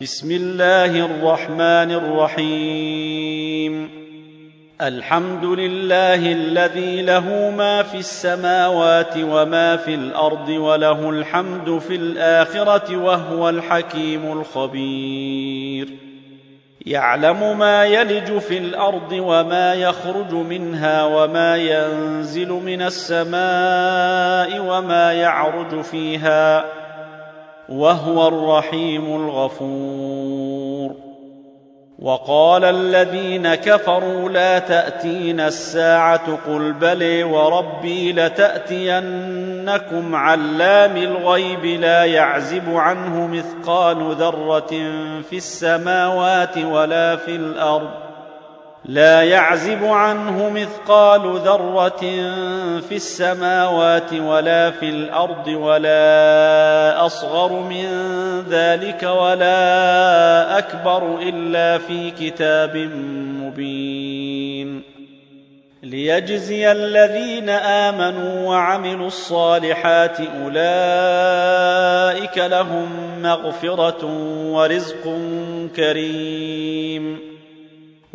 بسم الله الرحمن الرحيم. الحمد لله الذي له ما في السماوات وما في الأرض وله الحمد في الآخرة وهو الحكيم الخبير. يعلم ما يلج في الأرض وما يخرج منها وما ينزل من السماء وما يعرج فيها. وهو الرحيم الغفور. وقال الذين كفروا لا تأتينا الساعة قل بلي وربي لتأتينكم علام الغيب لا يعزب عنه مثقال ذرة في السماوات ولا في الأرض لا يعزب عنه مثقال ذرة في السماوات ولا في الأرض ولا أصغر من ذلك ولا أكبر إلا في كتاب مبين. ليجزي الذين آمنوا وعملوا الصالحات أولئك لهم مغفرة ورزق كريم.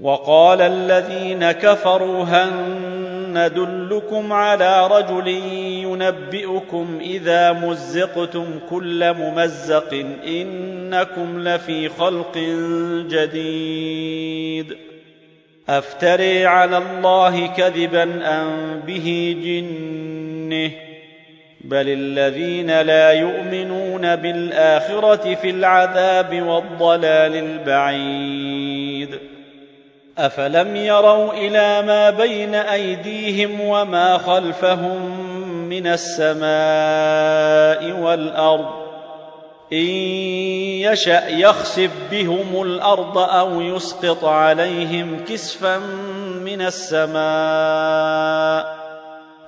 وقال الذين كفروا هل ندلكم على رجل ينبئكم إذا مزقتم كل ممزق إنكم لفي خلق جديد أفتري على الله كذبا أم به جنه بل الذين لا يؤمنون بالآخرة في العذاب والضلال البعيد افلم يروا إلى ما بين ايديهم وما خلفهم من السماء والارض ان يشا يخسف بهم الأرض أو يسقط عليهم كسفا من السماء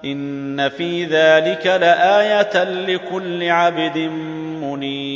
ان في ذلك لايه لكل عبد منيب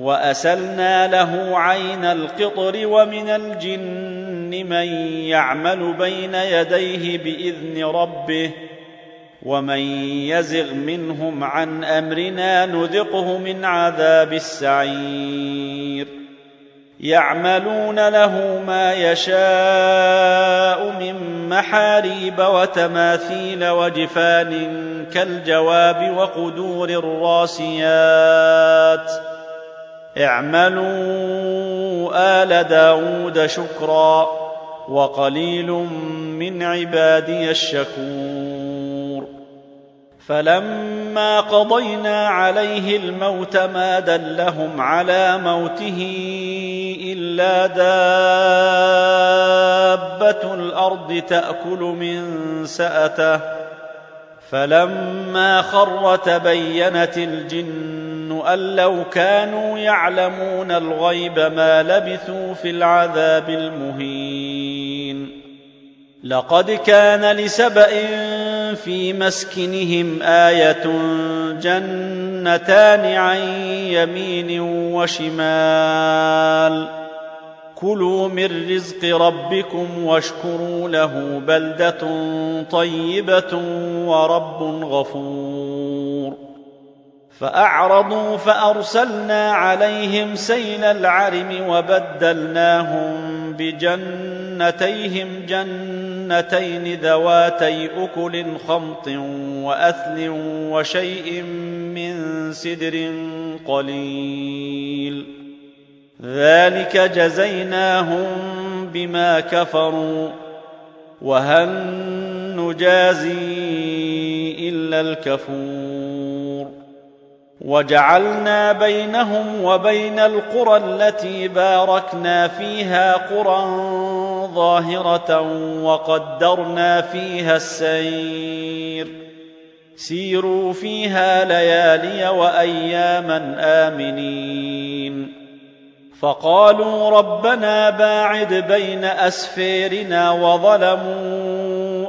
وأسلنا له عين القطر ومن الجن من يعمل بين يديه بإذن ربه ومن يزغ منهم عن أمرنا نذقه من عذاب السعير. يعملون له ما يشاء من محاريب وتماثيل وجفان كالجواب وقدور الراسيات. اعملوا آل داود شكرا وقليل من عبادي الشكور. فلما قضينا عليه الموت ما دلهم على موته إلا دابة الأرض تأكل من سأته. فلما خر تبينت الجن أن لو كانوا يعلمون الغيب ما لبثوا في العذاب المهين. لقد كان لسبأ في مسكنهم آية جنتان عن يمين وشمال. كلوا من رزق ربكم واشكروا له بلدة طيبة ورب غفور. فأعرضوا فأرسلنا عليهم سيل العرم وبدلناهم بجنتيهم جنتين ذواتي أكل خمط وأثل وشيء من سدر قليل. ذلك جزيناهم بما كفروا. وهل نجازي إلا الكفور. وجعلنا بينهم وبين القرى التي باركنا فيها قرى ظاهرة وقدرنا فيها السير. سيروا فيها ليالي وأياما آمنين. فقالوا ربنا باعد بين اسفيرنا وظلموا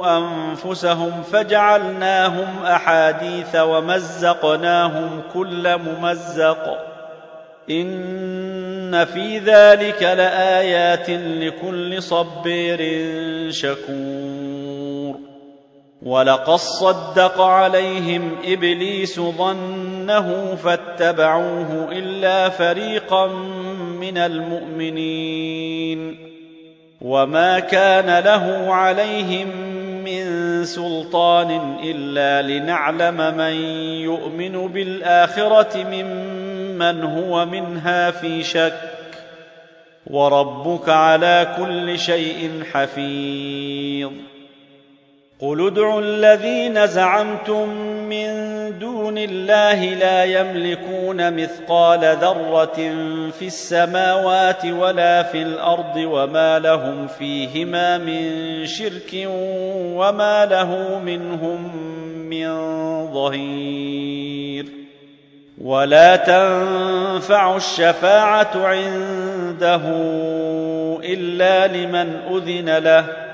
أنفسهم فجعلناهم أحاديث ومزقناهم كل ممزق. إن في ذلك لآيات لكل صبير شكور. ولقد صدق عليهم إبليس ظنه فاتبعوه إلا فريقا من المؤمنين. وما كان له عليهم سلطان إلا لنعلم من يؤمن بالآخرة ممن هو منها في شك وربك على كل شيء حفيظ قل ادعوا الذين زعمتم من دون الله لا يملكون مثقال ذره في السماوات ولا في الأرض وما لهم فيهما من شرك وما له منهم من ظهير ولا تنفع الشفاعه عنده الا لمن اذن له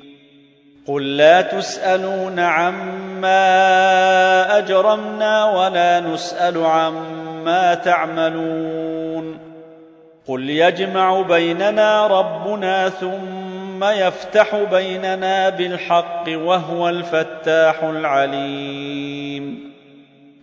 قل لا تسالون عما اجرمنا ولا نسال عما تعملون قل يجمع بيننا ربنا ثم يفتح بيننا بالحق وهو الفتاح العليم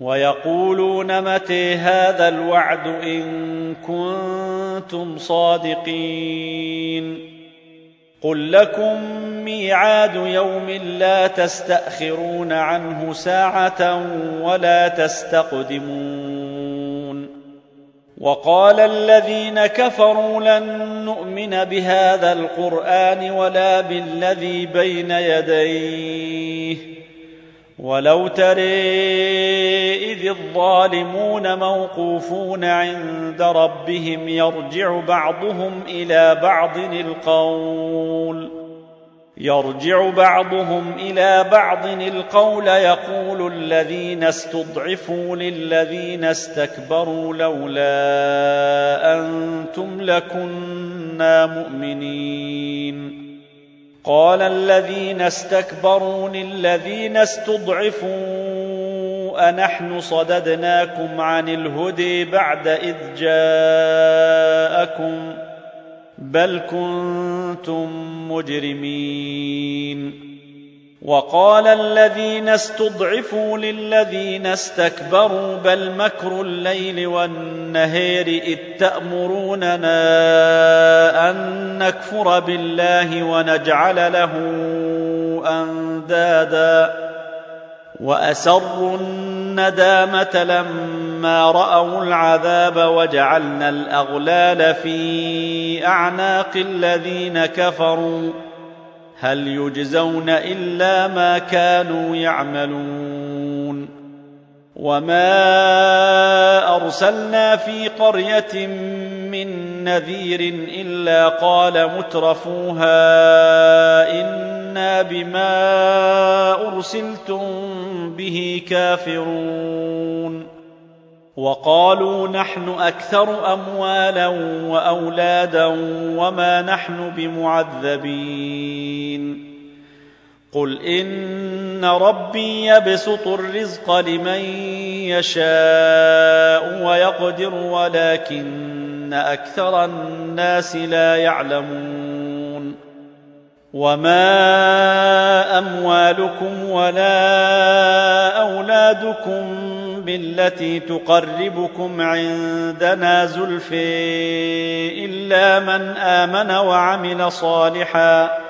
ويقولون متى هذا الوعد إن كنتم صادقين قل لكم ميعاد يوم لا تستأخرون عنه ساعة ولا تستقدمون وقال الذين كفروا لن نؤمن بهذا القرآن ولا بالذي بين يديه ولو تري إذ الظالمون موقوفون عند ربهم يرجع بعضهم إلى بعض القول. يرجع بعضهم إلى بعض القول يقول الذين استضعفوا للذين استكبروا لولا أنتم لكنا مؤمنين. قال الذين استكبروا للذين استضعفوا أنحن صددناكم عن الهدي بعد إذ جاءكم بل كنتم مجرمين وقال الذين استضعفوا للذين استكبروا بل مكر الليل والنهير إذ تأمروننا أن نكفر بالله ونجعل له أندادا وأسروا الندامة لما رأوا العذاب وجعلنا الأغلال في أعناق الذين كفروا هل يجزون إلا ما كانوا يعملون وما أرسلنا في قرية من نذير إلا قال مترفوها إنا بما أرسلتم به كافرون وقالوا نحن أكثر أموالا وأولادا وما نحن بمعذبين قل ان ربي يبسط الرزق لمن يشاء ويقدر ولكن أكثر الناس لا يعلمون. وما اموالكم ولا اولادكم بالتي تقربكم عندنا زلفي الا من امن وعمل صالحا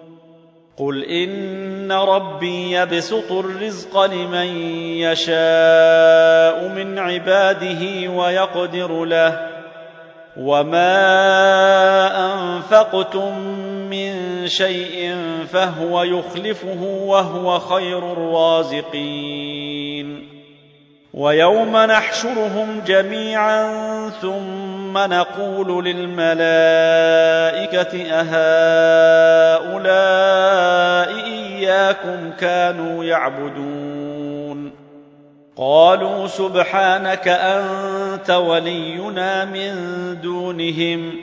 قل ان ربي يبسط الرزق لمن يشاء من عباده ويقدر له وما انفقتم من شيء فهو يخلفه وهو خير الرازقين ويوم نحشرهم جميعا ثم نقول للملائكة أهؤلاء إياكم كانوا يعبدون. قالوا سبحانك أنت ولينا من دونهم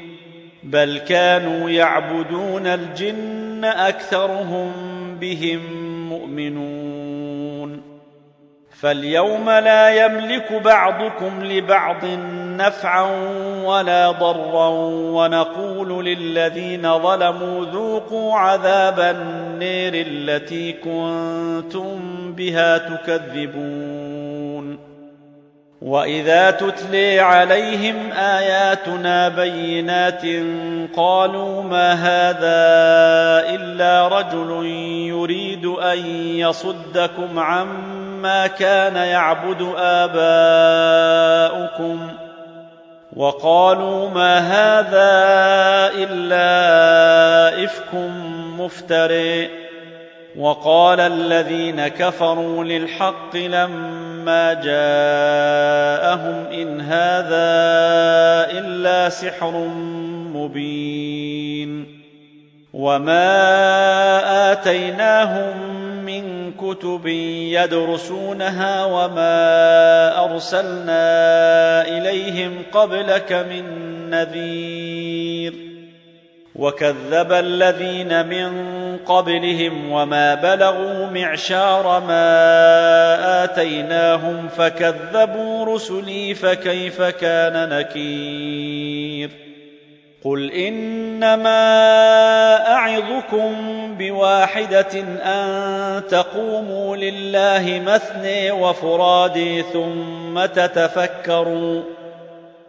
بل كانوا يعبدون الجن أكثرهم بهم مؤمنون. فاليوم لا يملك بعضكم لبعض نفعا ولا ضرا ونقول للذين ظلموا ذوقوا عذاب النير التي كنتم بها تكذبون. وإذا تتلي عليهم آياتنا بينات قالوا ما هذا إلا رجل يريد أن يصدكم عما كان يعبد اباؤكم وقالوا ما هذا الا افك مفترئ وقال الذين كفروا للحق لما جاءهم ان هذا الا سحر مبين وما اتيناهم كتب يدرسونها وما أرسلنا إليهم قبلك من نذير وكذب الذين من قبلهم وما بلغوا معشار ما آتيناهم فكذبوا رسلي فكيف كان نكير قل انما اعظكم بواحده ان تقوموا لله مثني وفرادي ثم تتفكروا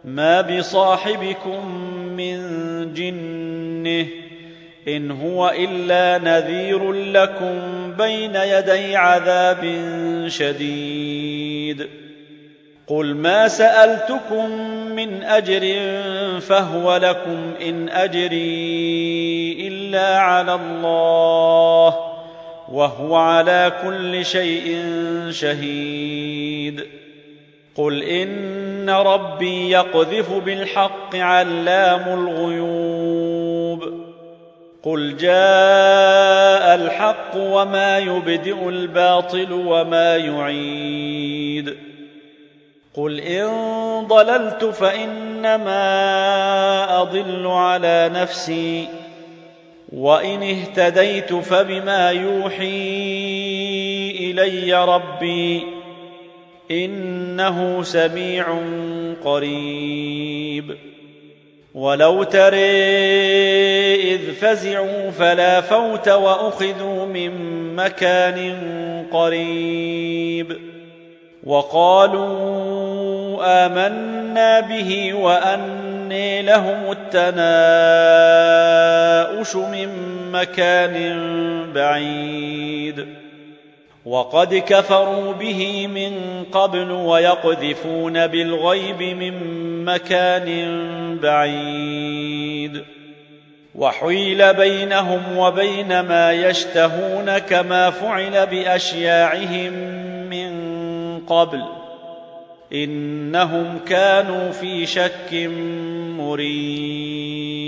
ما بصاحبكم من جنه ان هو الا نذير لكم بين يدي عذاب شديد قل ما سالتكم من اجر فهو لكم ان اجري الا على الله وهو على كل شيء شهيد. قل ان ربي يقذف بالحق علام الغيوب. قل جاء الحق وما يبدئ الباطل وما يعيد. قل ان ضللت فانما اضل على نفسي وان اهتديت فبما يوحي الي ربي انه سميع قريب ولو تري اذ فزعوا فلا فوت واخذوا من مكان قريب وقالوا آمنا به وأني لهم التناؤش من مكان بعيد. وقد كفروا به من قبل ويقذفون بالغيب من مكان بعيد. وحيل بينهم وبين ما يشتهون كما فعل بأشياعهم قبل إنهم كانوا في شك مريب